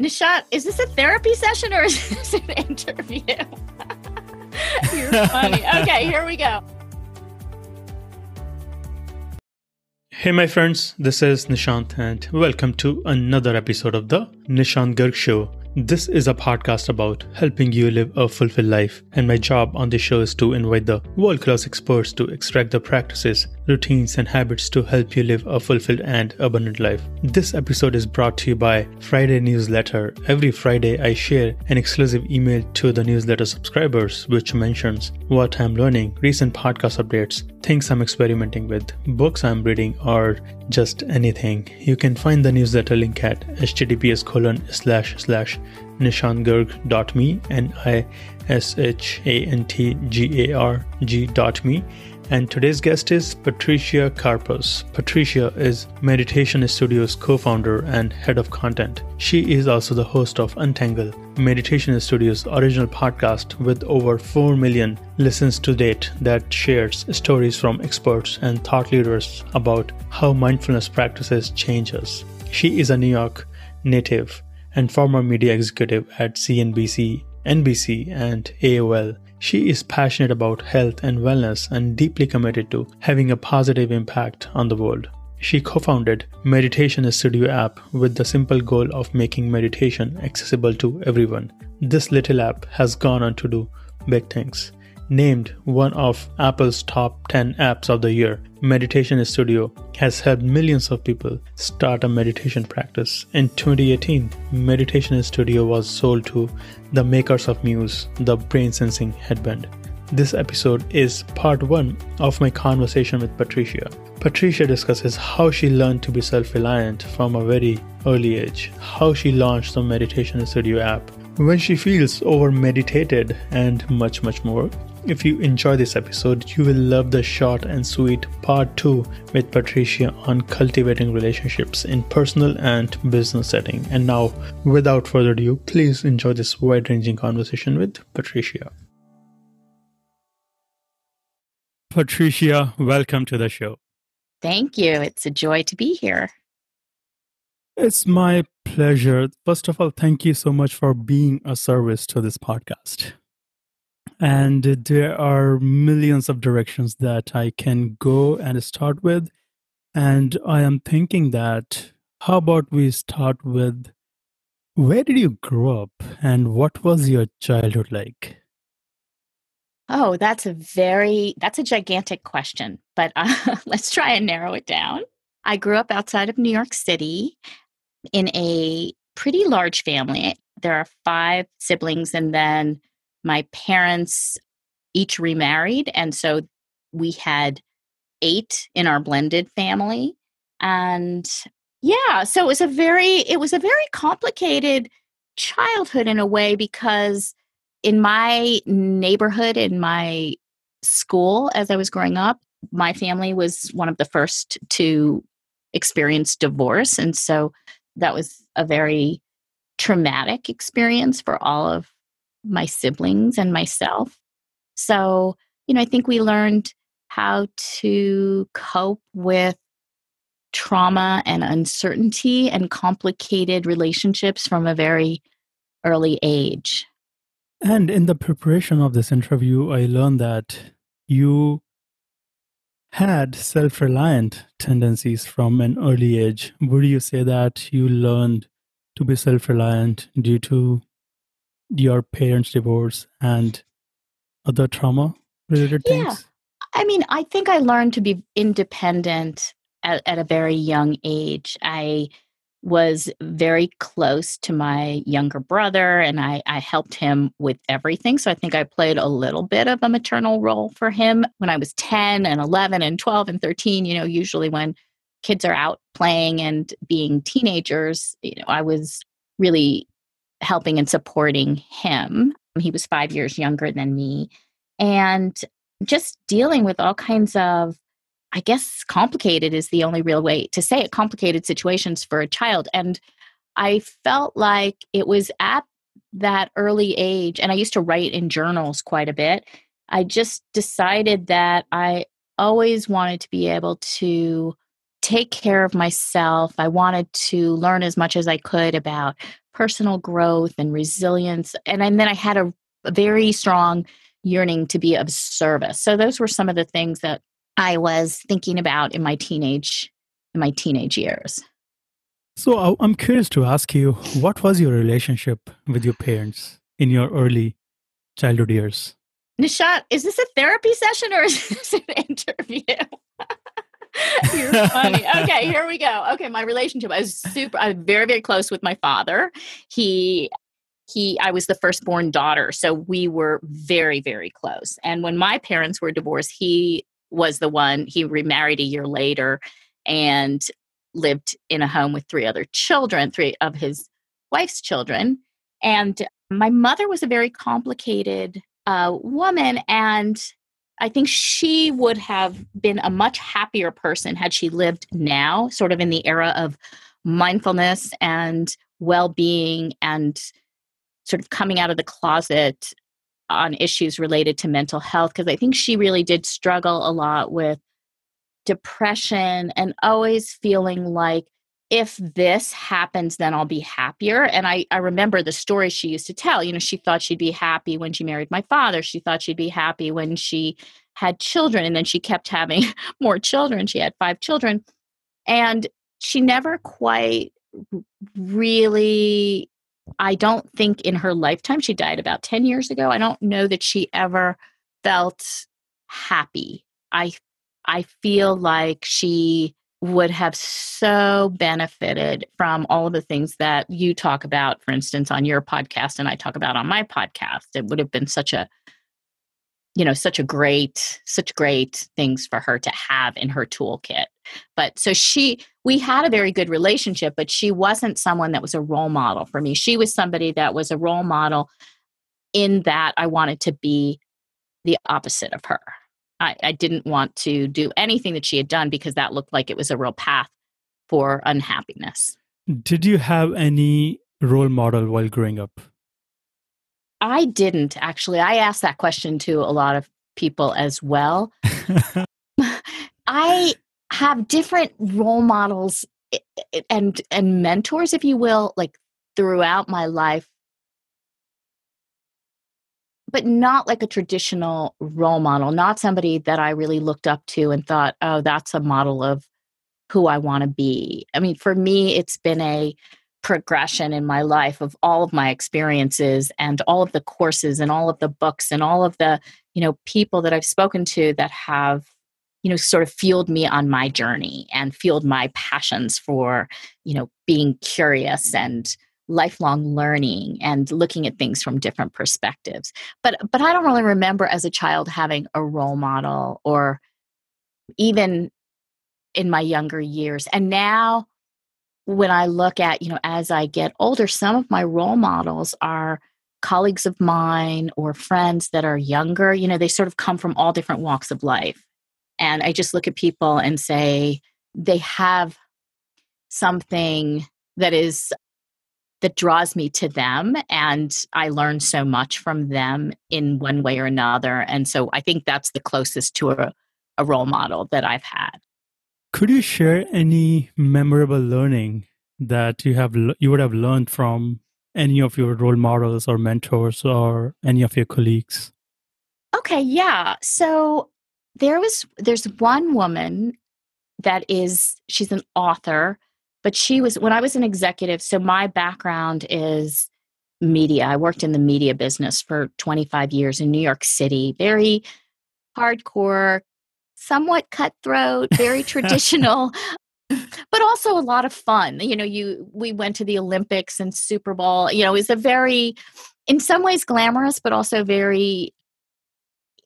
Nishant, is this a therapy session or is this an interview? You're funny. Okay, here we go. Hey, my friends, this is Nishant, and welcome to another episode of the Nishant Garg Show. This is a podcast about helping you live a fulfilled life, and my job on this show is to invite the world class experts to extract the practices, routines, and habits to help you live a fulfilled and abundant life. This episode is brought to you by Friday Newsletter. Every Friday, I share an exclusive email to the newsletter subscribers, which mentions what I'm learning, recent podcast updates, things I'm experimenting with, books I'm reading, or just anything. You can find the newsletter link at https colon slash slash nishantgarg.me and I S H A N T G A R G dot me. And today's guest is Patricia Karpas. Patricia is Meditation Studio's co founder and head of content. She is also the host of Untangle, Meditation Studio's original podcast with over 4 million listens to date that shares stories from experts and thought leaders about how mindfulness practices change us. She is a New York native and former media executive at CNBC, NBC, and AOL. She is passionate about health and wellness and deeply committed to having a positive impact on the world. She co founded Meditation Studio app with the simple goal of making meditation accessible to everyone. This little app has gone on to do big things named one of Apple's top 10 apps of the year, Meditation Studio has helped millions of people start a meditation practice. In 2018, Meditation Studio was sold to the makers of Muse, the brain sensing headband. This episode is part one of my conversation with Patricia. Patricia discusses how she learned to be self reliant from a very early age, how she launched the Meditation Studio app, when she feels over meditated, and much, much more. If you enjoy this episode, you will love the short and sweet part 2 with Patricia on cultivating relationships in personal and business setting. And now, without further ado, please enjoy this wide-ranging conversation with Patricia. Patricia, welcome to the show. Thank you. It's a joy to be here. It's my pleasure. First of all, thank you so much for being a service to this podcast and there are millions of directions that I can go and start with. And I am thinking that how about we start with where did you grow up and what was your childhood like? Oh, that's a very that's a gigantic question, but uh, let's try and narrow it down. I grew up outside of New York City in a pretty large family. There are five siblings and then my parents each remarried. And so we had eight in our blended family. And yeah, so it was a very, it was a very complicated childhood in a way because in my neighborhood, in my school, as I was growing up, my family was one of the first to experience divorce. And so that was a very traumatic experience for all of my siblings and myself. So, you know, I think we learned how to cope with trauma and uncertainty and complicated relationships from a very early age. And in the preparation of this interview, I learned that you had self reliant tendencies from an early age. Would you say that you learned to be self reliant due to your parents' divorce and other trauma related things? Yeah. I mean, I think I learned to be independent at, at, a very young age. I was very close to my younger brother and I, I helped him with everything. So I think I played a little bit of a maternal role for him when I was 10 and 11 and 12 and 13. You know, usually when kids are out playing and being teenagers, you know, I was really helping and supporting him. He was five years younger than me. And just dealing with all kinds of, I guess, complicated is the only real way to say it, complicated situations for a child. And I felt like it was at that early age, and I used to write in journals quite a bit. I just decided that I always wanted to be able to take care of myself. I wanted to learn as much as I could about personal growth and resilience. And, and then I had a, a very strong yearning to be of service. So those were some of the things that I was thinking about in my teenage in my teenage years. So uh, I'm curious to ask you, what was your relationship with your parents in your early childhood years? Nishant, is this a therapy session or is this an interview? You're funny. Okay, here we go. Okay, my relationship. I was super. I'm very, very close with my father. He, he. I was the firstborn daughter, so we were very, very close. And when my parents were divorced, he was the one. He remarried a year later, and lived in a home with three other children, three of his wife's children. And my mother was a very complicated uh, woman, and I think she would have been a much happier person had she lived now, sort of in the era of mindfulness and well being and sort of coming out of the closet on issues related to mental health. Because I think she really did struggle a lot with depression and always feeling like if this happens then i'll be happier and I, I remember the story she used to tell you know she thought she'd be happy when she married my father she thought she'd be happy when she had children and then she kept having more children she had five children and she never quite really i don't think in her lifetime she died about 10 years ago i don't know that she ever felt happy i I feel like she would have so benefited from all of the things that you talk about, for instance, on your podcast and I talk about on my podcast. It would have been such a you know such a great such great things for her to have in her toolkit. But so she we had a very good relationship but she wasn't someone that was a role model for me. She was somebody that was a role model in that i wanted to be the opposite of her I, I didn't want to do anything that she had done because that looked like it was a real path for unhappiness. Did you have any role model while growing up? I didn't actually. I asked that question to a lot of people as well. I have different role models eh, eh, and and mentors if you will like throughout my life but not like a traditional role model, not somebody that I really looked up to and thought, oh, that's a model of who I want to be. I mean, for me, it's been a progression in my life of all of my experiences and all of the courses and all of the books and all of the, you know, people that I've spoken to that have you know sort of fueled me on my journey and fueled my passions for you know being curious and lifelong learning and looking at things from different perspectives. But but I don't really remember as a child having a role model or even in my younger years. And now when I look at, you know, as I get older, some of my role models are colleagues of mine or friends that are younger. You know, they sort of come from all different walks of life. And I just look at people and say they have something that is that draws me to them and i learn so much from them in one way or another and so i think that's the closest to a, a role model that i've had. Could you share any memorable learning that you have you would have learned from any of your role models or mentors or any of your colleagues? Okay yeah so there was there's one woman that is she's an author but she was when i was an executive so my background is media. I worked in the media business for 25 years in new york city. Very hardcore somewhat cutthroat very traditional but also a lot of fun. You know you we went to the olympics and super bowl. You know it was a very in some ways glamorous but also very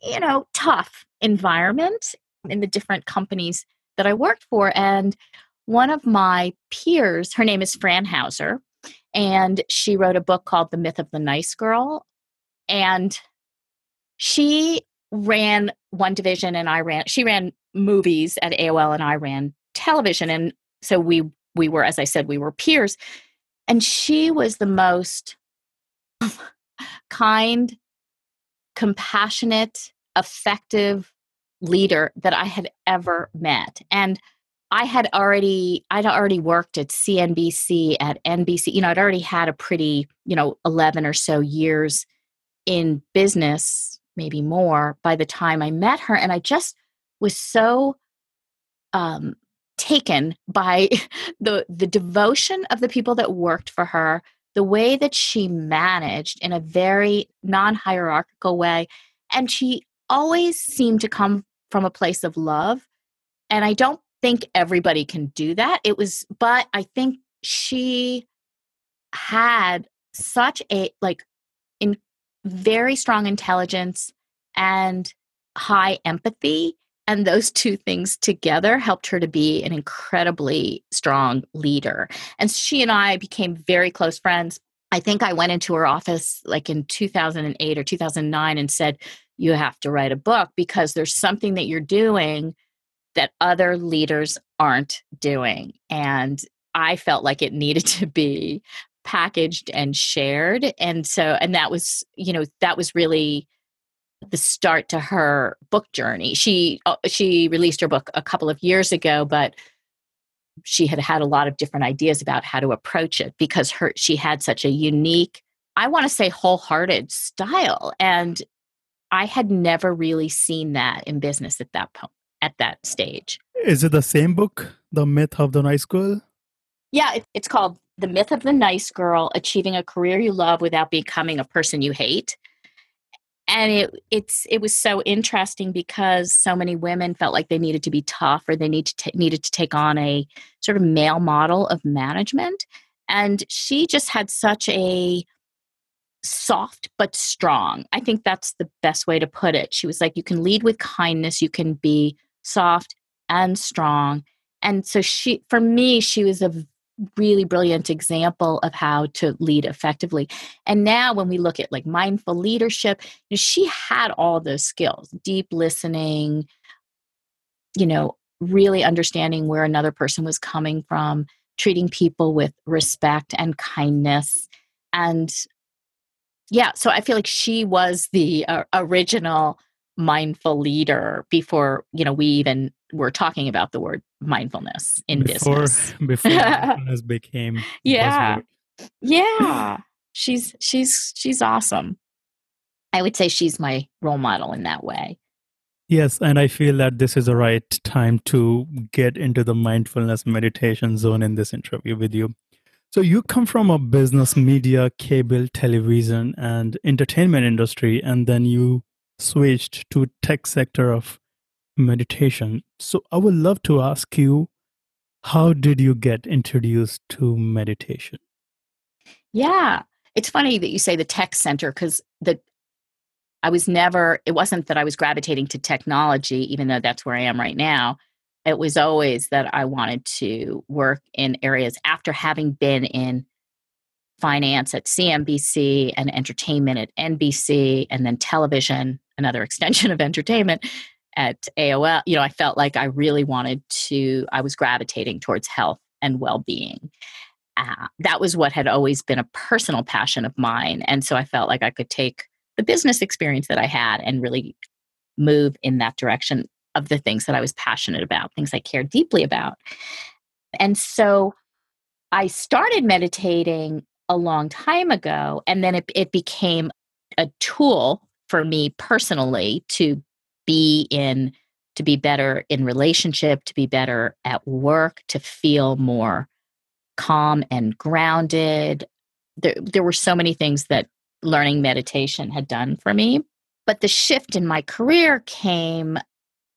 you know tough environment in the different companies that i worked for. And one of my peers, her name is Fran Hauser, and she wrote a book called The Myth of the Nice Girl. And she ran one division and I ran she ran movies at AOL and I ran television and so we we were as I said we were peers and she was the most kind compassionate effective leader that I had ever met and I had already I'd already worked at CNBC at NBC. You know, I'd already had a pretty, you know, 11 or so years in business, maybe more by the time I met her and I just was so um taken by the the devotion of the people that worked for her, the way that she managed in a very non-hierarchical way and she always seemed to come from a place of love and I don't think everybody can do that. It was, but I think she had such a like in very strong intelligence and high empathy and those two things together helped her to be an incredibly strong leader and she and i became very close friends i think i went into her office like in 2008 or 2009 and said you have to write a book because there's something that you're doing that other leaders aren't doing. And I felt like it needed to be packaged and shared. And so, and that was, you know, that was really the start to her book journey. She uh, she released her book a couple of years ago, but she had had a lot of different ideas about how to approach it because her she had such a unique, I want to say wholehearted style and I had never really seen that in business at that point at that stage. Is it the same book, The Myth of the Nice Girl? Yeah, it, it's called The Myth of the Nice Girl Achieving a Career You Love Without Becoming a Person You Hate. And it it's it was so interesting because so many women felt like they needed to be tough or they need to t- needed to take on a sort of male model of management and she just had such a soft but strong. I think that's the best way to put it. She was like, you can lead with kindness, you can be soft and strong. And so she, for me, she was a really brilliant example of how to lead effectively. And now when we look at like mindful leadership, you know, she had all those skills, deep listening, you know, really understanding where another person was coming from, treating people with respect and kindness. And yeah, so I feel like she was the uh, original mindful leader before you know we even were talking about the word mindfulness in before, business. before mindfulness became yeah. buzzword. yeah. She's she's she's awesome. I would say she's my role model in that way. Yes and i feel that this is the right time to get into the mindfulness meditation zone in this interview with you. So you come from a business media cable television and entertainment industry and then you switched to tech sector of meditation. So I would love to ask you, how did you get introduced to meditation? Yeah, it's funny that you say the tech center because the I was never. It wasn't that I was gravitating to technology, even though that's where I am right now. It was always that I wanted to work in areas after having been in finance at CNBC and entertainment at NBC and then television another extension of entertainment at AOL, you know, I felt like I really wanted to, I was gravitating towards health and well being. Uh, that was what had always been a personal passion of mine. And so I felt like I could take the business experience that I had and really move in that direction of the things that I was passionate about, things I cared deeply about. And so I started meditating a long time ago, and then it, it became a tool for me personally to be in to be better in relationship to be better at work to feel more calm and grounded. There, there were so many things that learning meditation had done for me but the shift in my career came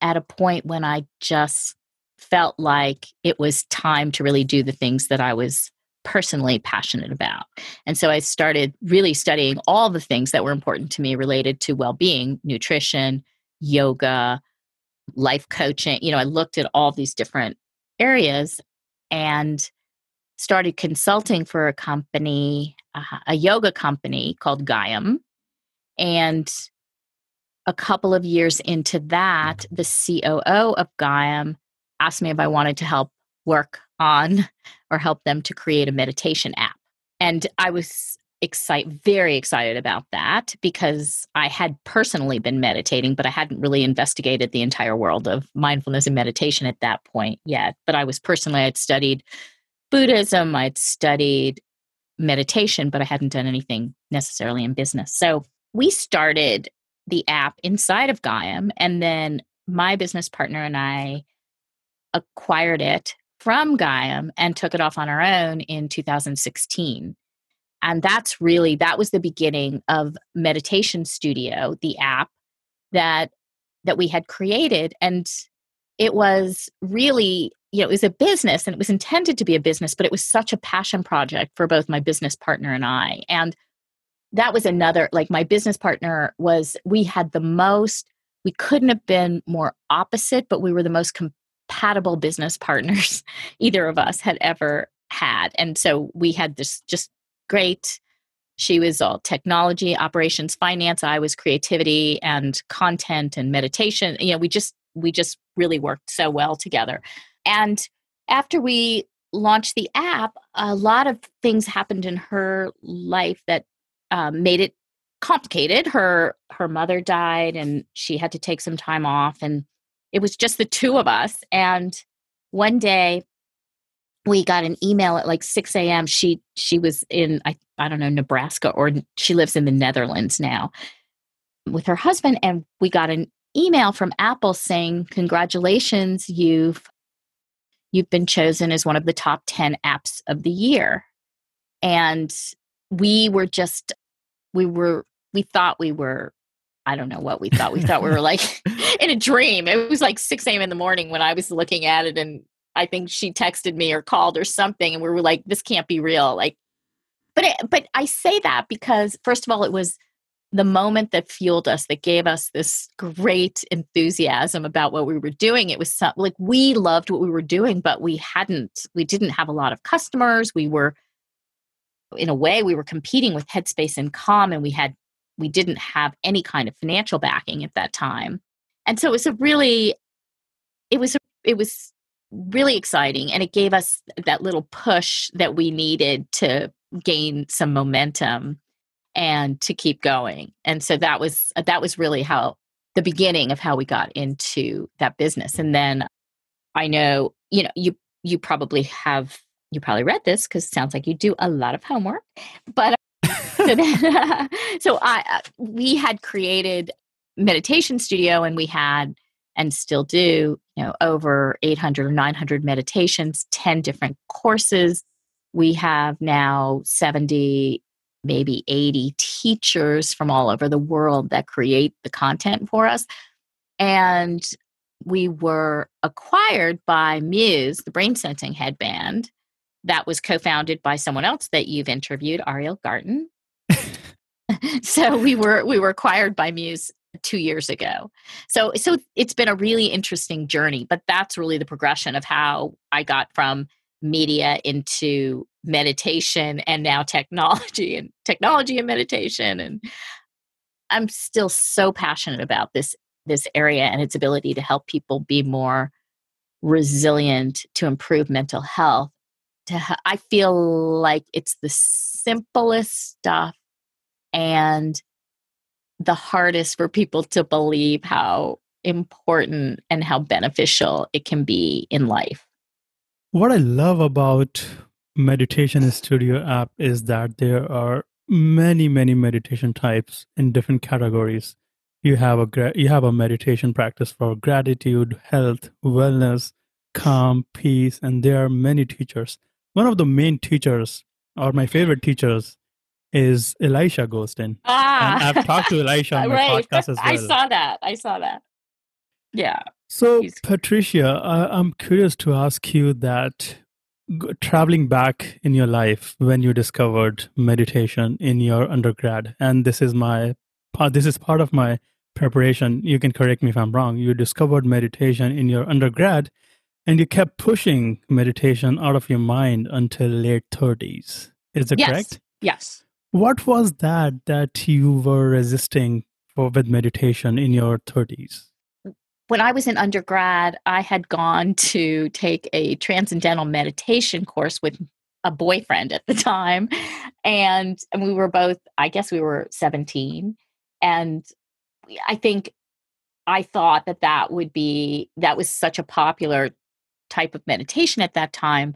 at a point when i just felt like it was time to really do the things that i was personally passionate about. And so I started really studying all the things that were important to me related to well being, nutrition, yoga, life coaching. You know, I looked at all these different areas and started consulting for a company, uh, a yoga company called Gaiam. And a couple of years into that, the COO of Gaiam asked me if I wanted to help work on or help them to create a meditation app. And I was excited, very excited about that because I had personally been meditating, but I hadn't really investigated the entire world of mindfulness and meditation at that point yet. But I was personally, I'd studied Buddhism, I'd studied meditation, but I hadn't done anything necessarily in business. So we started the app inside of Gaiam, and then my business partner and I acquired it from Gaiam and took it off on our own in 2016 and that's really that was the beginning of meditation studio the app that that we had created. And it was really you know it was a business and it was intended to be a business but it was such a passion project for both my business partner and i. And that was another like my business partner was we had the most we couldn't have been more opposite but we were the most compatible business partners either of us had ever had and so we had this just great. She was all technology, operations, finance. I was creativity and content and meditation. You know, we just we just really worked so well together. And after we launched the app, a lot of things happened in her life that um, made it complicated. Her her mother died, and she had to take some time off, and it was just the two of us. And one day, we got an email at like 6 a.m. She she was in I I don't know Nebraska or she lives in the Netherlands now with her husband, and we got an email from Apple saying congratulations you've you've been chosen as one of the top 10 apps of the year and we were just we were we thought we were I don't know what we thought. We thought we were like in a dream. It was like 6 a.m. in the morning when I was looking at it and I think she texted me or called or something, and we were like, "This can't be real." Like, but it, but I say that because first of all, it was the moment that fueled us, that gave us this great enthusiasm about what we were doing. It was some, like we loved what we were doing, but we hadn't, we didn't have a lot of customers. We were, in a way, we were competing with Headspace and Calm, and we had, we didn't have any kind of financial backing at that time, and so it was a really, it was, a, it was really exciting and it gave us that little push that we needed to gain some momentum and to keep going. And so that was that was really how the beginning of how we got into that business. And then i know you know you you probably have you probably read this because it sounds like you do a lot of homework but so, then, so i uh, we had created meditation studio and we had and still do, you know, over 800 or 900 meditations, 10 different courses. We have now 70, maybe 80 teachers from all over the world that create the content for us. And we were acquired by Muse, the brain sensing headband, that was co founded by someone else that you've interviewed, Ariel Garten. so we were we were acquired by Muse two years ago. So so it's been a really interesting journey, but that's really the progression of how I got from media into meditation and now technology and technology and meditation and I'm still so passionate about this this area and its ability to help people be more resilient to improve mental health. To I feel like it's the simplest stuff and the hardest for people to believe how important and how beneficial it can be in life. What I love about Meditation Studio app is that there are many many meditation types in different categories. You have a you have a meditation practice for gratitude, health, wellness, calm, peace, and there are many teachers. One of the main teachers, or my favorite teachers, is Elisha Goldstein. Ah, and I've talked to Elisha on my right. podcast as well. I saw that. I saw that. Yeah. So, He's... Patricia, I'm curious to ask you that traveling back in your life when you discovered meditation in your undergrad, and this is my part, this is part of my preparation. You can correct me if I'm wrong. You discovered meditation in your undergrad, and you kept pushing meditation out of your mind until late 30s. Is that yes. correct? Yes. What was that that you were resisting for with meditation in your 30s? When I was in undergrad, I had gone to take a transcendental meditation course with a boyfriend at the time. And, and we were both, I guess we were 17. And I think I thought that that would be, that was such a popular type of meditation at that time.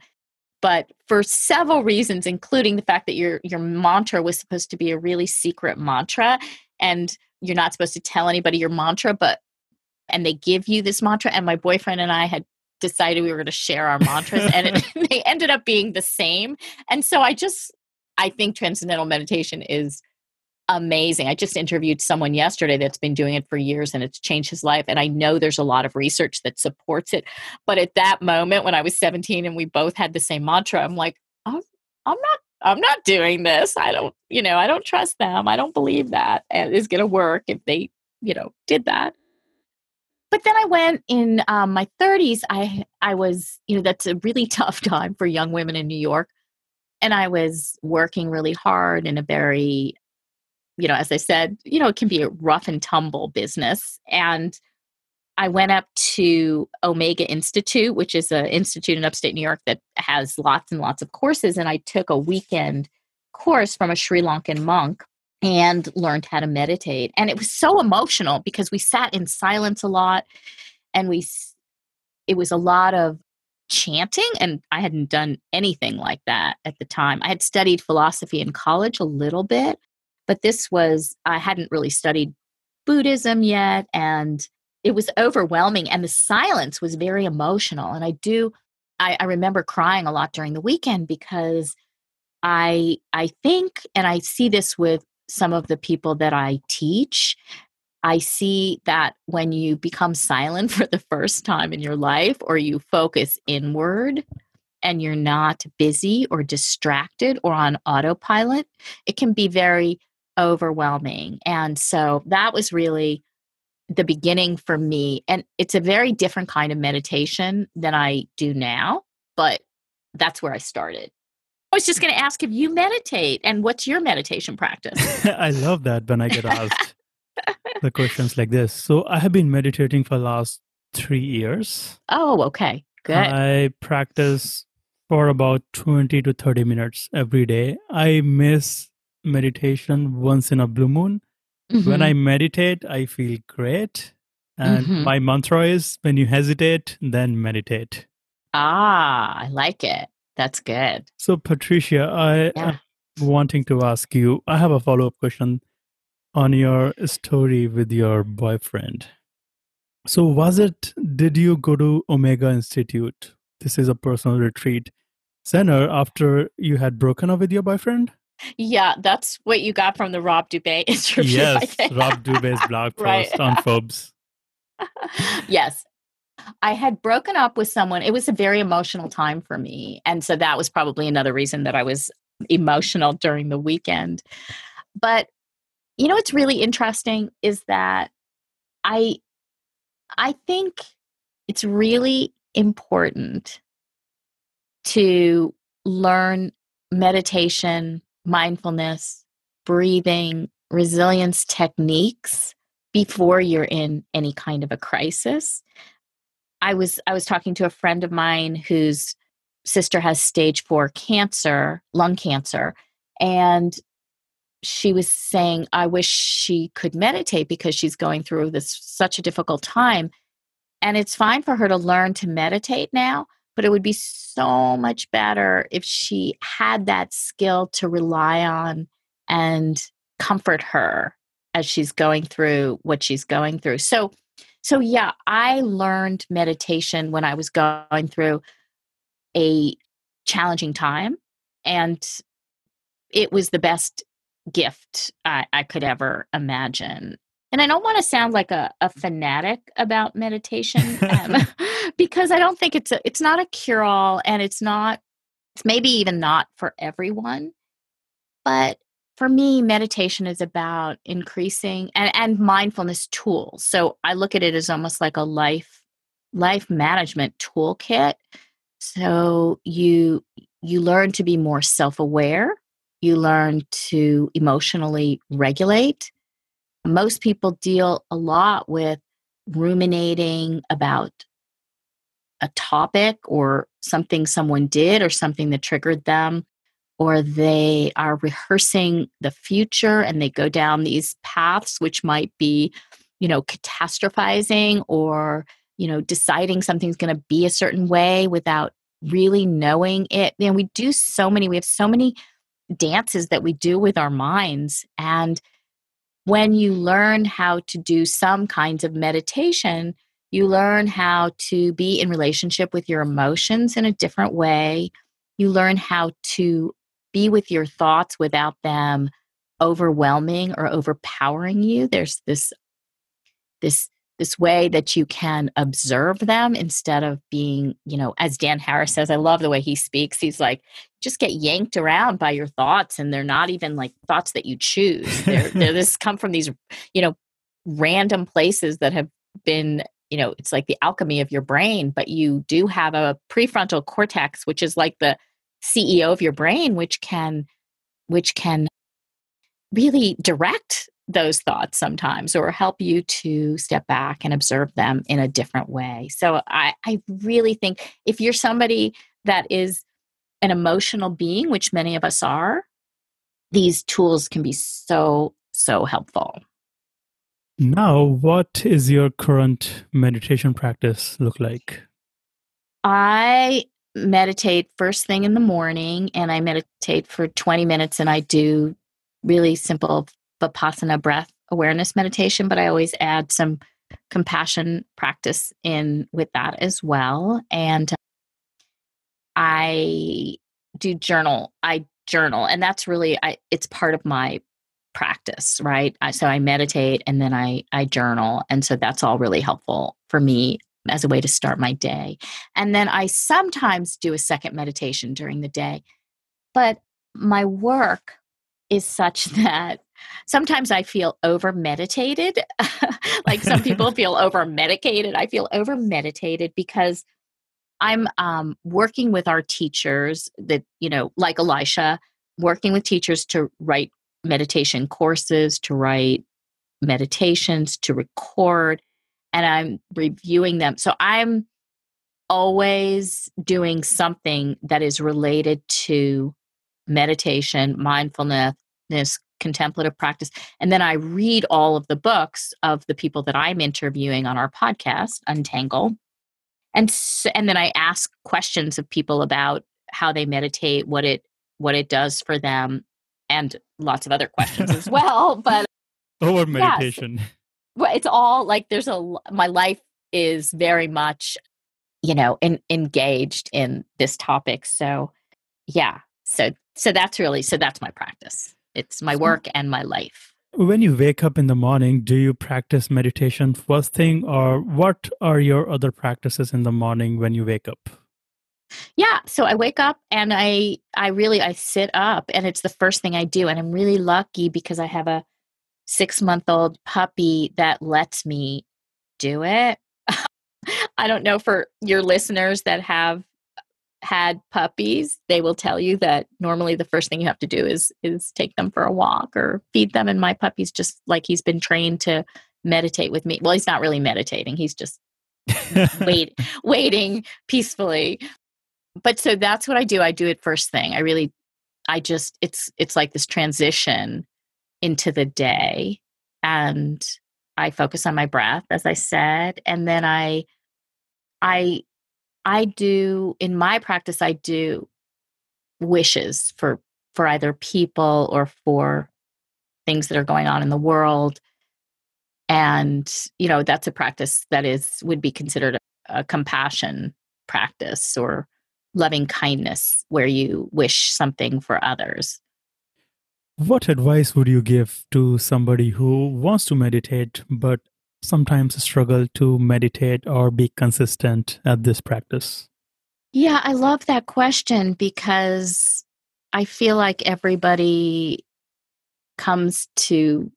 But for several reasons, including the fact that your your mantra was supposed to be a really secret mantra, and you're not supposed to tell anybody your mantra, but and they give you this mantra. And my boyfriend and I had decided we were going to share our mantras and it, they ended up being the same and so i just i think transcendental meditation is amazing. I just interviewed someone yesterday that's been doing it for years and it's changed his life and i know there's a lot of research that supports it. But at that moment when i was 17 and we both had the same mantra i'm like i'm, I'm not i'm not doing this. I don't you know i don't trust them. I don't believe that is going to work if they you know did that. But then I went in um, my 30s. I I was you know that's a really tough time for young women in New York, and I was working really hard in a very, you know, as I said, you know, it can be a rough and tumble business. And I went up to Omega Institute, which is an institute in upstate New York that has lots and lots of courses, and I took a weekend course from a Sri Lankan monk and learned how to meditate. And it was so emotional because we sat in silence a lot and we it was a lot of chanting and I hadn't done anything like that at the time. I had studied philosophy in college a little bit, but this was I hadn't really studied Buddhism yet and it was overwhelming and the silence was very emotional and I do I, I remember crying a lot during the weekend because I I think and I see this with some of the people that I teach, I see that when you become silent for the first time in your life or you focus inward and you're not busy or distracted or on autopilot, it can be very overwhelming. And so that was really the beginning for me. And it's a very different kind of meditation than I do now, but that's where I started. I was just going to ask if you meditate and what's your meditation practice? I love that when I get asked the questions like this. So I have been meditating for the last three years. Oh, okay. Good. I practice for about 20 to 30 minutes every day. I miss meditation once in a blue moon. Mm-hmm. When I meditate, I feel great. And mm-hmm. my mantra is when you hesitate, then meditate. Ah, I like it. That's good. So, Patricia, I yeah. am wanting to ask you, I have a follow up question on your story with your boyfriend. So, was it, did you go to Omega Institute? This is a personal retreat center after you had broken up with your boyfriend? Yeah, that's what you got from the Rob Dube interview. Yes, Rob Dube's blog post right. on Forbes. yes, I had broken up with someone. It was a very emotional time for me. And so that was probably another reason that I was emotional during the weekend. But you know what's really interesting is that I I think it's really important to learn meditation, mindfulness, breathing, resilience techniques before you're in any kind of a crisis. I was I was talking to a friend of mine whose sister has stage 4 cancer, lung cancer, and she was saying I wish she could meditate because she's going through this such a difficult time. And it's fine for her to learn to meditate now, but it would be so much better if she had that skill to rely on and comfort her as she's going through what she's going through. So so, yeah, I learned meditation when I was going through a challenging time, and it was the best gift I, I could ever imagine. And I don't want to sound like a, a fanatic about meditation um, because I don't think it's a, it's not a cure all, and it's not it's maybe even not for everyone. But for me, meditation is about increasing and, and mindfulness tools. So I look at it as almost like a life life management toolkit. So you you learn to be more self-aware, you learn to emotionally regulate. Most people deal a lot with ruminating about a topic or something someone did or something that triggered them or they are rehearsing the future and they go down these paths which might be you know catastrophizing or you know deciding something's going to be a certain way without really knowing it. And we do so many we have so many dances that we do with our minds and when you learn how to do some kinds of meditation you learn how to be in relationship with your emotions in a different way. You learn how to be with your thoughts without them overwhelming or overpowering you. There's this this this way that you can observe them instead of being, you know, as Dan Harris says, I love the way he speaks. He's like, just get yanked around by your thoughts, and they're not even like thoughts that you choose. They're, they're this come from these, you know, random places that have been you know it's like the alchemy of your brain but you do have a prefrontal cortex which is like the ceo of your brain which can which can really direct those thoughts sometimes or help you to step back and observe them in a different way so i i really think if you're somebody that is an emotional being which many of us are these tools can be so so helpful now, what is your current meditation practice look like? I meditate first thing in the morning and I meditate for 20 minutes and I do really simple vipassana breath awareness meditation, but I always add some compassion practice in with that as well. And I do journal. I journal and that's really I it's part of my practice, right? I, so I meditate and then I I journal, and so that's all really helpful for me as a way to start my day. And then I sometimes do a second meditation during the day, but my work is such that sometimes I feel over meditated. like some people feel over medicated. I feel over meditated because I'm um, working with our teachers that, you know, like Elisha, working with teachers to write meditation courses, to write meditations, to record, and I'm reviewing them. So I'm always doing something that is related to meditation, mindfulness, contemplative practice. And then I read all of the books of the people that I'm interviewing on our podcast, Untangle. And so, and then I ask questions of people about how they meditate, what it what it does for them, and lots of other questions as well. But oh, over meditation. Yes, well, it's all like there's a my life is very much, you know, in, engaged in this topic. So, yeah. So so that's really so that's my practice. It's my work and my life. When you wake up in the morning, do you practice meditation first thing, or what are your other practices in the morning when you wake up? yeah so i wake up and i i really i sit up and it's the first thing i do and i'm really lucky because i have a six month old puppy that lets me do it i don't know for your listeners that have had puppies they will tell you that normally the first thing you have to do is is take them for a walk or feed them and my puppy's just like he's been trained to meditate with me well he's not really meditating he's just wait waiting peacefully but so that's what I do. I do it first thing. I really, I just, it's, it's like this transition into the day and I focus on my breath, as I said. And then I, I, I do in my practice, I do wishes for, for either people or for things that are going on in the world. And, you know, that's a practice that is, would be considered a, a compassion practice or loving kindness where you wish something for others. What advice would you give to somebody who wants to meditate but sometimes struggle to meditate or be consistent at this practice? Yeah, I love that question because I feel like everybody comes to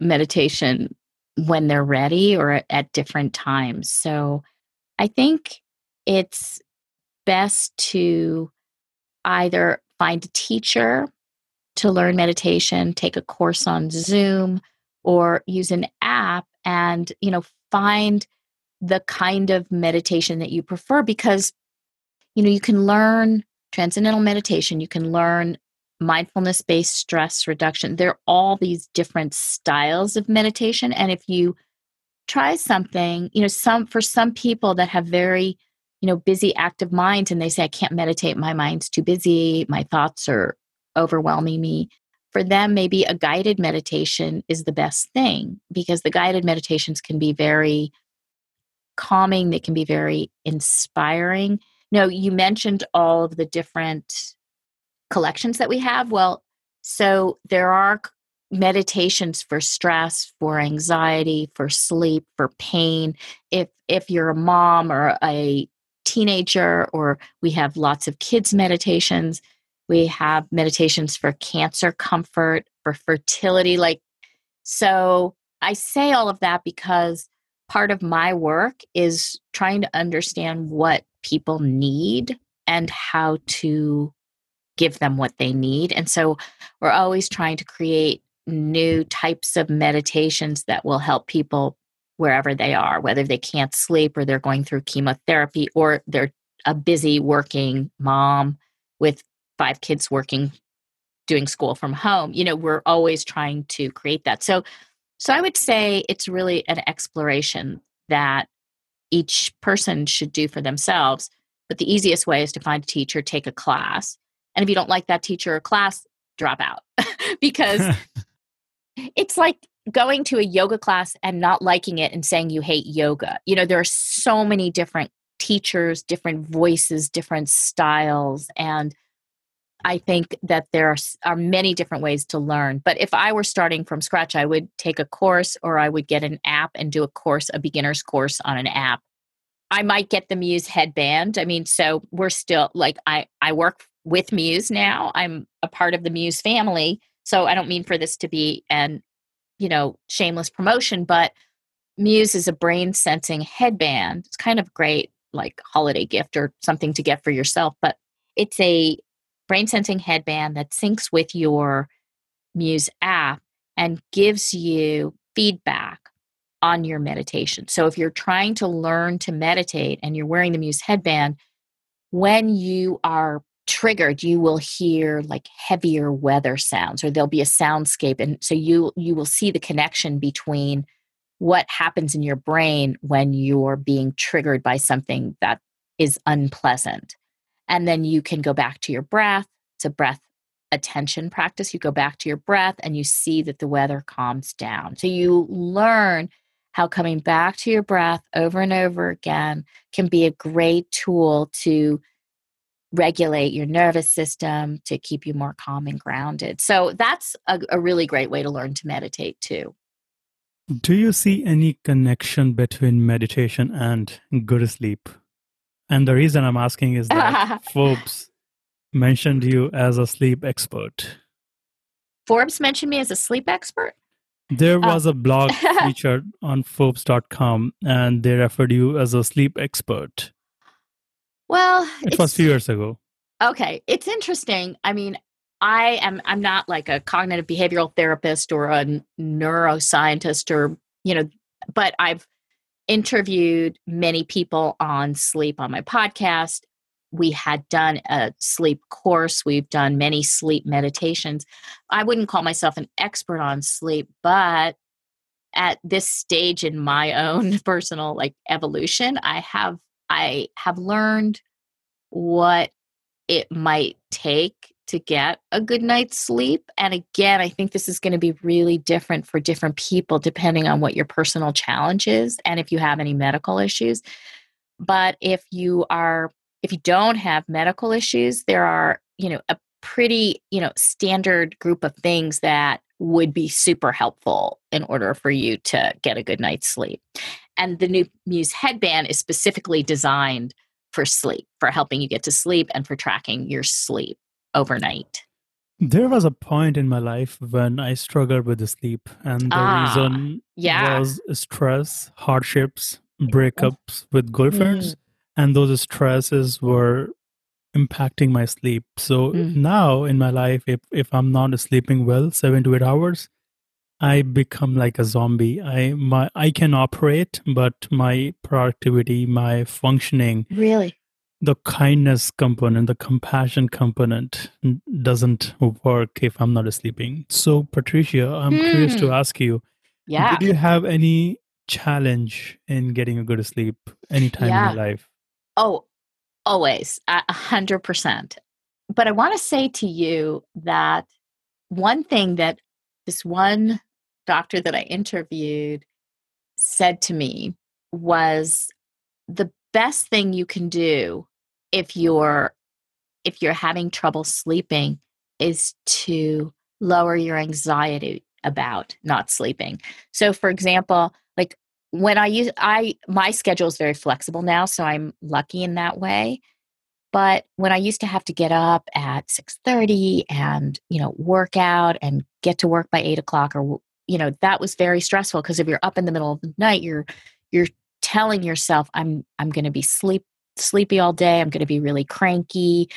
meditation when they're ready or at different times. So I think it's best to either find a teacher to learn meditation, take a course on Zoom, or use an app and, you know, find the kind of meditation that you prefer because you know you can learn transcendental meditation you can learn mindfulness based stress reduction. There are all these different styles of meditation and if you try something you know some for some people that have very you know busy active minds and they say i can't meditate my mind's too busy my thoughts are overwhelming me for them maybe a guided meditation is the best thing because the guided meditations can be very calming they can be very inspiring. No you mentioned all of the different collections that we have. Well so there are meditations for stress for anxiety for sleep for pain. If if you're a mom or a teenager or we have lots of kids meditations we have meditations for cancer comfort for fertility like so i say all of that because part of my work is trying to understand what people need and how to give them what they need and so we're always trying to create new types of meditations that will help people wherever they are, whether they can't sleep or they're going through chemotherapy or they're a busy working mom with five kids working doing school from home you know we're always trying to create that so so i would say it's really an exploration that each person should do for themselves but the easiest way is to find a teacher take a class and if you don't like that teacher or class drop out because it's like going to a yoga class and not liking it and saying you hate yoga. You know, there are so many different teachers, different voices, different styles. And I think that there are, are many different ways to learn. But if I were starting from scratch, I would take a course or I would get an app and do a course, a beginner's course on an app. I might get the Muse headband. I mean, so we're still like I I work with Muse now. I'm a part of the Muse family. So I don't mean for this to be an you know, shameless promotion, but Muse is a brain sensing headband. It's kind of great, like holiday gift or something to get for yourself, but it's a brain sensing headband that syncs with your Muse app and gives you feedback on your meditation. So if you're trying to learn to meditate and you're wearing the Muse headband, when you are triggered you will hear like heavier weather sounds or there'll be a soundscape and so you you will see the connection between what happens in your brain when you're being triggered by something that is unpleasant and then you can go back to your breath it's a breath attention practice you go back to your breath and you see that the weather calms down so you learn how coming back to your breath over and over again can be a great tool to regulate your nervous system to keep you more calm and grounded. So that's a, a, really great way to learn to meditate too. Do you see any connection between meditation and good sleep? And the reason I'm asking is that Forbes mentioned you as a sleep expert. Forbes mentioned me as a sleep expert? There oh. was a blog featured on Forbes.com and they referred you as a sleep expert. Well, it was a few years ago. Okay, it's interesting. I mean, I am I'm not like a cognitive behavioral therapist or a neuroscientist or, you know, but I've interviewed many people on sleep on my podcast. We had done a sleep course, we've done many sleep meditations. I wouldn't call myself an expert on sleep, but at this stage in my own personal like evolution, I have I have learned what it might take to get a good night's sleep. And again, I think this is going to be really different for different people depending on what your personal challenge is and if you have any medical issues. But if you are if you don't have medical issues, there are, you know, a pretty, you know, standard group of things that would be super helpful in order for you to get a good night's sleep. And the new Muse headband is specifically designed for sleep, for helping you get to sleep and for tracking your sleep overnight. There was a point in my life when I struggled with the sleep, and the ah, reason yeah. was stress, hardships, breakups with girlfriends, mm. and those stresses were impacting my sleep. So mm. now in my life, if if I'm not sleeping well, seven to eight hours, I become like a zombie. I my I can operate, but my productivity, my functioning, Really? The kindness component, the compassion component doesn't work if I'm not sleeping. So, Patricia, I'm curious to Hmm. ask you: Yeah. Did you have any challenge in getting a good sleep anytime in your life? Oh, always. A hundred percent. But I want to say to you that one thing that this one doctor that I interviewed said to me was the best thing you can do if you're if you're having trouble sleeping is to lower your anxiety about not sleeping. So for example, like when I use I my schedule is very flexible now, so I'm lucky in that way. But when I used to have to get up at six thirty and you know work out and get to work by eight o'clock, or you know that was very stressful because if you're up in the middle of the night, you're you're telling yourself, "I'm I'm going to be sleep sleepy all day. I'm going to be really cranky.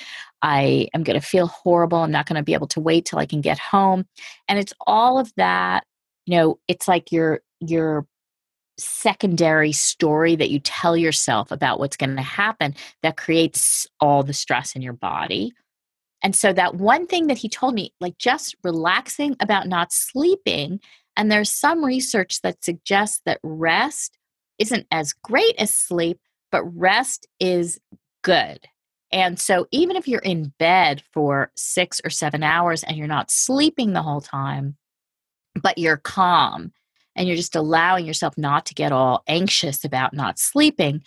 I am going to feel horrible. I'm not going to be able to wait till I can get home." And it's all of that. You know, it's like your your secondary story that you tell yourself about what's going to happen that creates all the stress in your body. And so that one thing that he told me, like just relaxing about not sleeping, and there's some research that suggests that rest isn't as great as sleep, but rest is good. And so even if you're in bed for 6 or 7 hours and you're not sleeping the whole time, but you're calm and you're just allowing yourself not to get all anxious about not sleeping,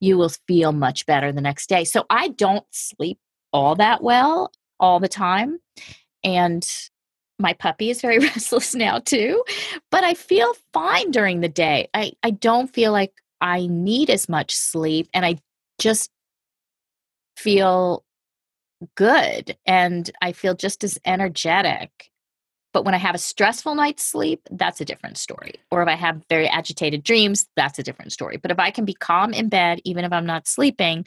you will feel much better the next day. So I don't sleep all that well all the time. And my puppy is very restless now too, but I feel fine during the day. I, I don't feel like I need as much sleep and I just feel good and I feel just as energetic. But when I have a stressful night's sleep, that's a different story. Or if I have very agitated dreams, that's a different story. But if I can be calm in bed, even if I'm not sleeping,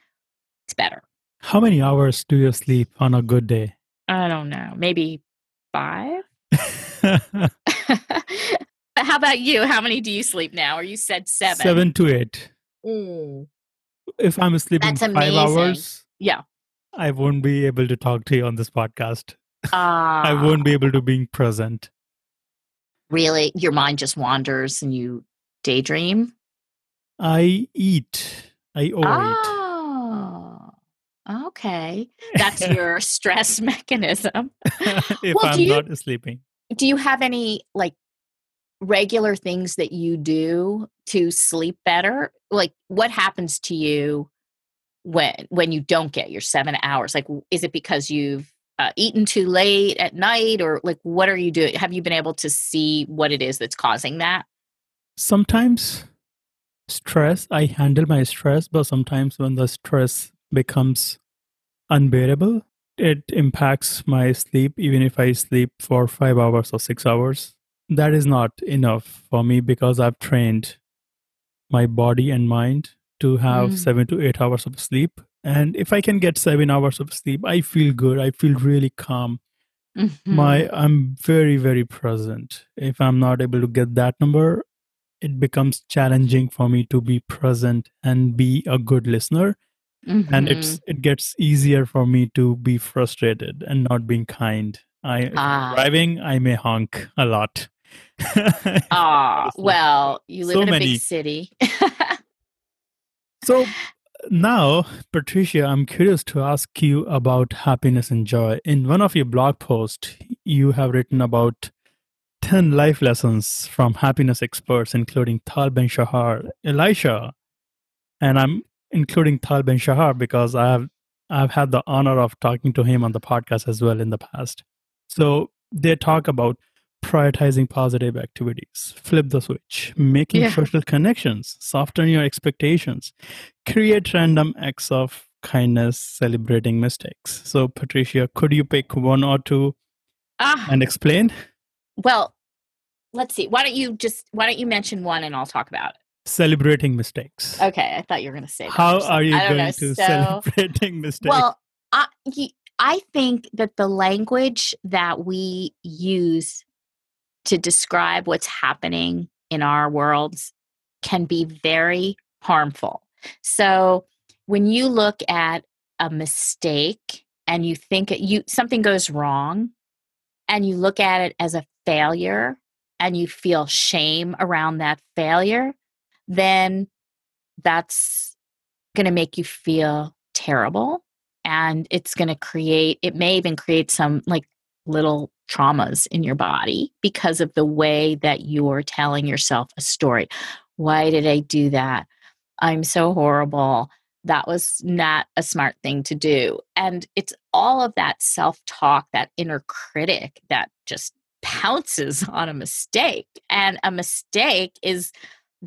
it's better. How many hours do you sleep on a good day? I don't know, maybe five. How about you? How many do you sleep now? Or you said seven? Seven to eight. Mm. If I'm sleeping That's five hours, Yeah. I won't be able to talk to you on this podcast. Uh, I won't be able to being present. Really? Your mind just wanders and you daydream? I eat. I overeat. Oh, okay. That's your stress mechanism. if Well, I'm you- not sleeping. Do you have any like regular things that you do to sleep better? Like what happens to you when when you don't get your 7 hours? Like is it because you've uh, eaten too late at night or like what are you doing? Have you been able to see what it is that's causing that? Sometimes stress, I handle my stress, but sometimes when the stress becomes unbearable, it impacts my sleep, even if I sleep for five hours or six hours. That is not enough for me because I've trained my body and mind to have Mm. seven to eight hours of sleep. And if I can get seven hours of sleep, I feel good. I feel really calm. Mhm. My I'm very, very present. If I'm not able to get that number, it becomes challenging for me to be present and be a good listener. And Mhm. it's it gets easier for me to be frustrated and not being kind. I Ah. driving, I may honk a lot. Ah, well, you live So in a many. big city. So now, Patricia, I'm curious to ask you about happiness and joy. In one of your blog posts, you have written about 10 life lessons from happiness experts, including Tal Ben Shahar, Elisha. And I'm including Tal Ben Shahar because I have I've had the honor of talking to him on the podcast as well in the past. So they talk about prioritizing positive activities, flip the switch, making Yeah. social connections, soften your expectations, create random acts of kindness, celebrating mistakes. So, Patricia, could you pick one or two ah, and explain? well, let's see. Why don't you just why don't you mention one and I'll talk about it? Celebrating mistakes. Okay, I thought you were going to say. How are you going know. to So, celebrating mistakes? well, I I think that the language that we use to describe what's happening in our worlds can be very harmful. So when you look at a mistake and you think you something goes wrong and you look at it as a failure and you feel shame around that failure, then that's going to make you feel terrible and it's going to create it may even create some like little traumas in your body because of the way that you're telling yourself a story. Why did i do that? I'm so horrible. That was not a smart thing to do. And it's all of that self-talk that inner critic that just pounces on a mistake. And a mistake is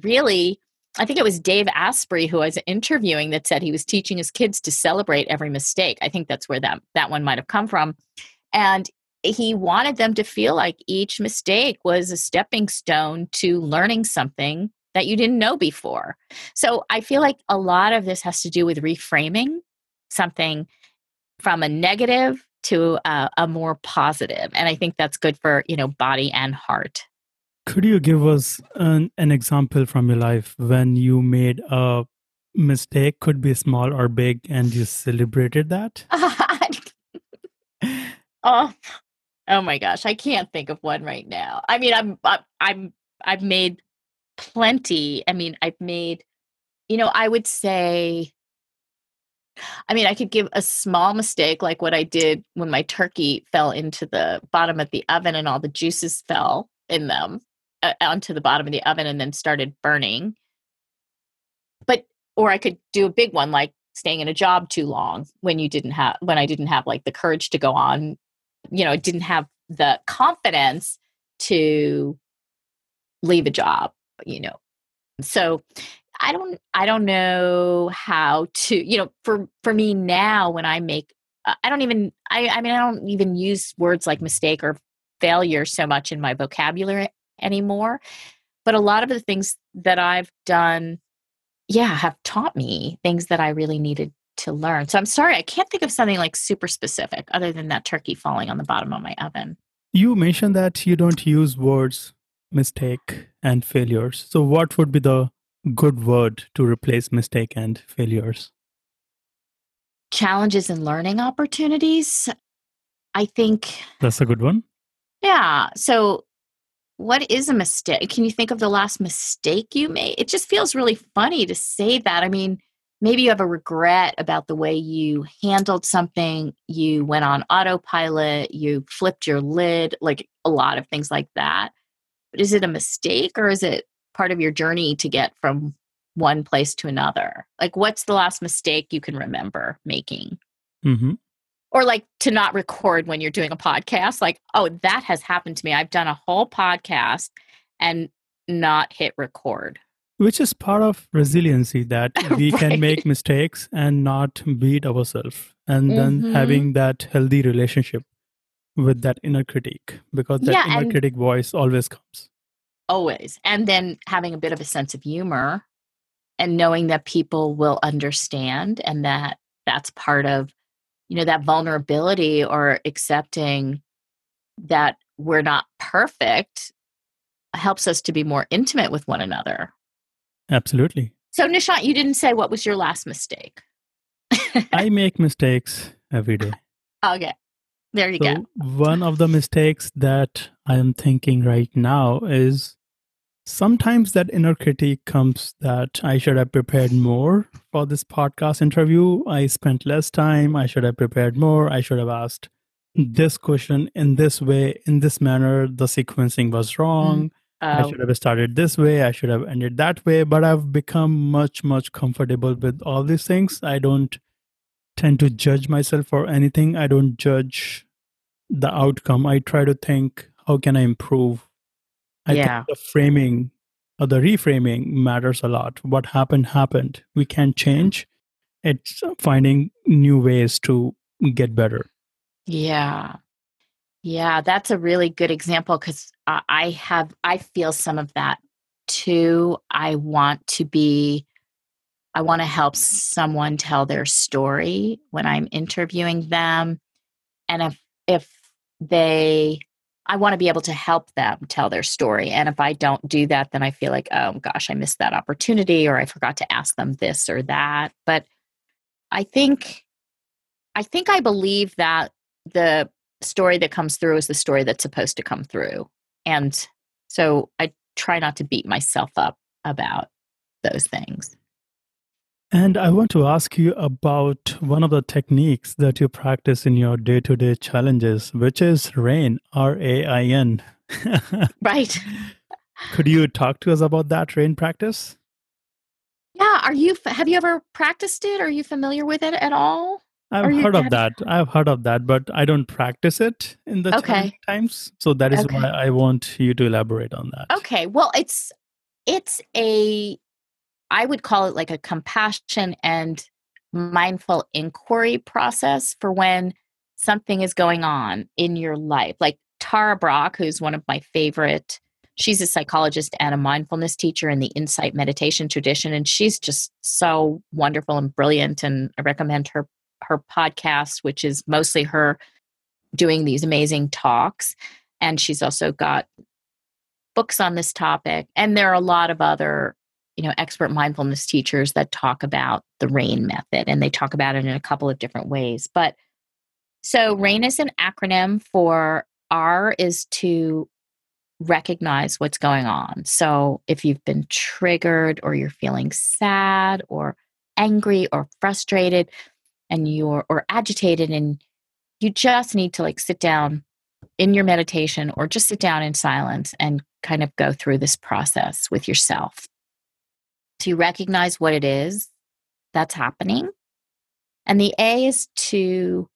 really I think it was Dave Asprey who I was interviewing that said he was teaching his kids to celebrate every mistake. I think that's where that that one might have come from. And he wanted them to feel like each mistake was a stepping stone to learning something that you didn't know before. So I feel like a lot of this has to do with reframing something from a negative to a, a more positive. And I think that's good for, you know, body and heart. Could you give us an, an example from your life when you made a mistake, could be small or big, and you celebrated that? oh, oh my gosh, I can't think of one right now. I mean, I'm, I'm, I'm, I've made plenty. I mean, I've made, you know, I would say, I mean, I could give a small mistake like what I did when my turkey fell into the bottom of the oven and all the juices fell in them uh, onto the bottom of the oven and then started burning. But or I could do a big one like staying in a job too long when you didn't have when I didn't have like the courage to go on, you know, didn't have the confidence to leave a job, you know. So I don't I don't know how to, you know, for for me now when I make uh, I don't even I I mean I don't even use words like mistake or failure so much in my vocabulary anymore. But a lot of the things that I've done, yeah, have taught me things that I really needed to learn. So I'm sorry, I can't think of something like super specific other than that turkey falling on the bottom of my oven. You mentioned that you don't use words mistake and failures. So, what would be the good word to replace mistake and failures? Challenges and learning opportunities. I think that's a good one. Yeah. So, what is a mistake? Can you think of the last mistake you made? It just feels really funny to say that. I mean, maybe you have a regret about the way you handled something, you went on autopilot, you flipped your lid, like a lot of things like that. But is it a mistake or is it part of your journey to get from one place to another? Like, what's the last mistake you can remember making? Mm-hmm or like to not record when you're doing a podcast like oh that has happened to me i've done a whole podcast and not hit record which is part of resiliency that we right. can make mistakes and not beat ourselves and mm-hmm. then having that healthy relationship with that inner critique because that yeah, inner critic voice always comes always and then having a bit of a sense of humor and knowing that people will understand and that that's part of you know that vulnerability or accepting that we're not perfect helps us to be more intimate with one another absolutely so nishant you didn't say what was your last mistake i make mistakes every day okay there you so go one of the mistakes that i am thinking right now is sometimes that inner critique comes that I should have prepared more for this podcast interview. I spent less time. I should have prepared more. I should have asked this question in this way, in this manner. The sequencing was wrong. Mm. I oh. should have started this way. I should have ended that way. But I've become much, much comfortable with all these things. I don't tend to judge myself for anything. I don't judge the outcome. I try to think, how can I improve I yeah. think the framing or the reframing matters a lot. What happened, happened. We can't change. It's finding new ways to get better. Yeah. Yeah, that's a really good example because I have, I feel some of that too. I want to be, I want to help someone tell their story when I'm interviewing them. And if, if they I want to be able to help them tell their story. And if I don't do that, then I feel like, oh gosh, I missed that opportunity or I forgot to ask them this or that. But I think I think I believe that the story that comes through is the story that's supposed to come through. And so I try not to beat myself up about those things. And I want to ask you about one of the techniques that you practice in your day to day challenges, which is RAIN, R A I N. right. Could you talk to us about that RAIN practice? Yeah. Are you, have you ever practiced it? Are you familiar with it at all? I've heard of that. I've heard of that, but I don't practice it in the okay. times. So that is okay. why I want you to elaborate on that. Okay. Well, it's it's a I would call it like a compassion and mindful inquiry process for when something is going on in your life. Like Tara Brach, who's one of my favorite she's a psychologist and a mindfulness teacher in the insight meditation tradition and she's just so wonderful and brilliant and i recommend her her podcast, which is mostly her doing these amazing talks. And she's also got books on this topic. And there are a lot of other, you know, expert mindfulness teachers that talk about the RAIN method and they talk about it in a couple of different ways. But so RAIN is an acronym for R is to recognize what's going on. So if you've been triggered or you're feeling sad or angry or frustrated, and you're or agitated and you just need to like sit down in your meditation or just sit down in silence and kind of go through this process with yourself. To recognize what it is that's happening and the a is to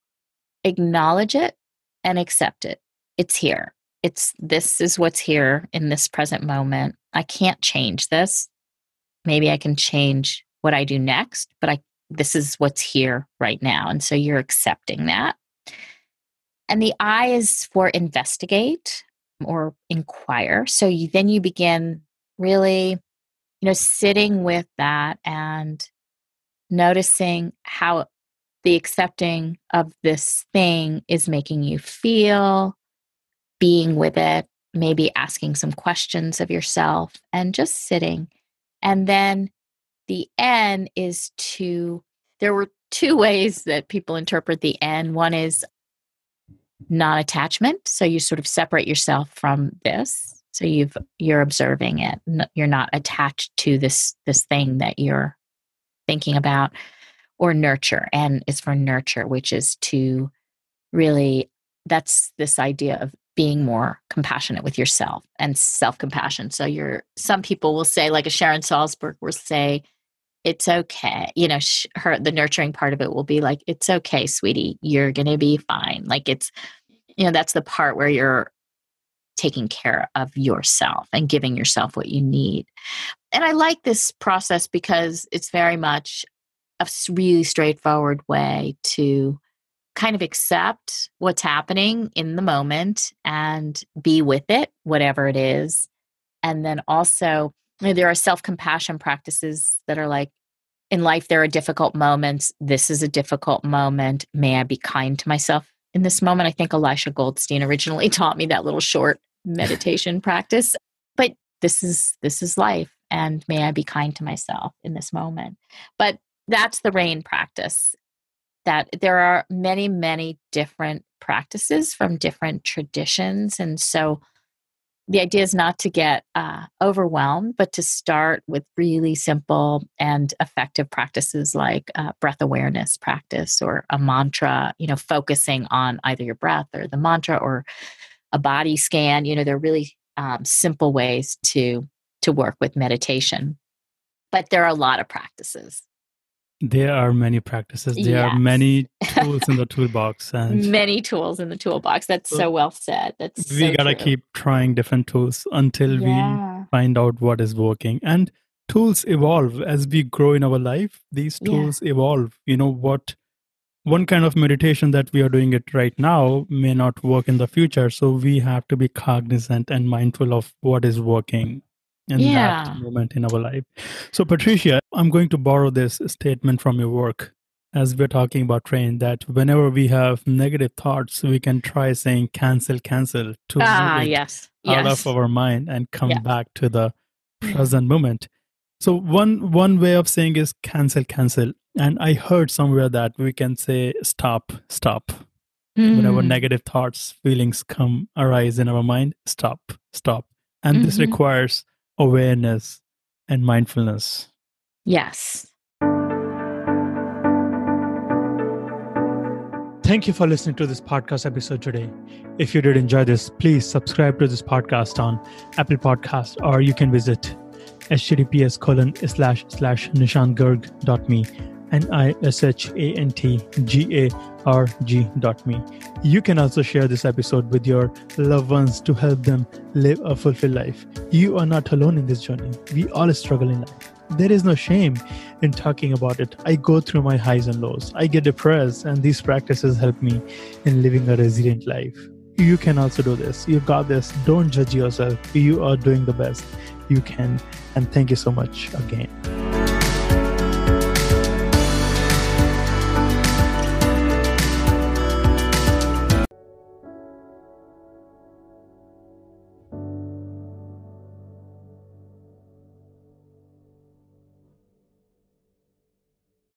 acknowledge it and accept it. It's here. It's this is what's here in this present moment. I can't change this. Maybe i can change what i do next but i this is what's here right now. And so you're accepting that. And the I is for investigate or inquire. So you, then you begin really, you know, sitting with that and noticing how the accepting of this thing is making you feel, being with it, maybe asking some questions of yourself and just sitting. And then the N is to, there were two ways that people interpret the N. One is non attachment. So you sort of separate yourself from this. So you've, you're observing it. You're not attached to this, this thing that you're thinking about or nurture. And is for nurture, which is to really, that's this idea of being more compassionate with yourself and self compassion. So you're, some people will say, like a Sharon Salzberg will say, it's okay. You know, sh- her the nurturing part of it will be like, it's okay, sweetie, you're gonna be fine. Like it's, you know, that's the part where you're taking care of yourself and giving yourself what you need. And I like this process because it's very much a really straightforward way to kind of accept what's happening in the moment and be with it, whatever it is. And then also there are self compassion practices that are like, in life, there are difficult moments. This is a difficult moment. May I be kind to myself in this moment? I think Elisha Goldstein originally taught me that little short meditation practice. But this is this is life, and may I be kind to myself in this moment. But that's the rain practice. That there are many, many different practices from different traditions, and so the idea is not to get uh, overwhelmed, but to start with really simple and effective practices like uh, breath awareness practice or a mantra, you know, focusing on either your breath or the mantra or a body scan. You know, they're really um, simple ways to to work with meditation. But there are a lot of practices. There are many practices. There yes. are many tools in the toolbox, and many tools in the toolbox. That's so, so well said. That's we so gotta true. keep trying different tools until yeah. we find out what is working. And tools evolve as we grow in our life. These tools yeah. evolve. You know what? One kind of meditation that we are doing it right now may not work in the future. So we have to be cognizant and mindful of what is working in yeah. that moment in our life. So, Patricia, I'm going to borrow this statement from your work. as we're talking about train, that whenever we have negative thoughts, we can try saying cancel, cancel to ah, yes. out yes. of our mind and come Yeah. back to the present moment. So one one way of saying is cancel, cancel. And I heard somewhere that we can say stop, stop. Whenever Mm. negative thoughts, feelings come arise in our mind, stop, stop. And this Mhm. requires awareness and mindfulness. Yes. Thank you for listening to this podcast episode today. If you did enjoy this, please subscribe to this podcast on Apple Podcast or you can visit https colon slash slash nishantgarg.me and I-S-H-A-N-T-G-A-R-G dot me. You can also share this episode with your loved ones to help them live a fulfilled life. You are not alone in this journey. We all struggle in life. There is no shame in talking about it. I go through my highs and lows. I get depressed, and these practices help me in living a resilient life. You can also do this. You got this. Don't judge yourself. You are doing the best you can. And thank you so much again.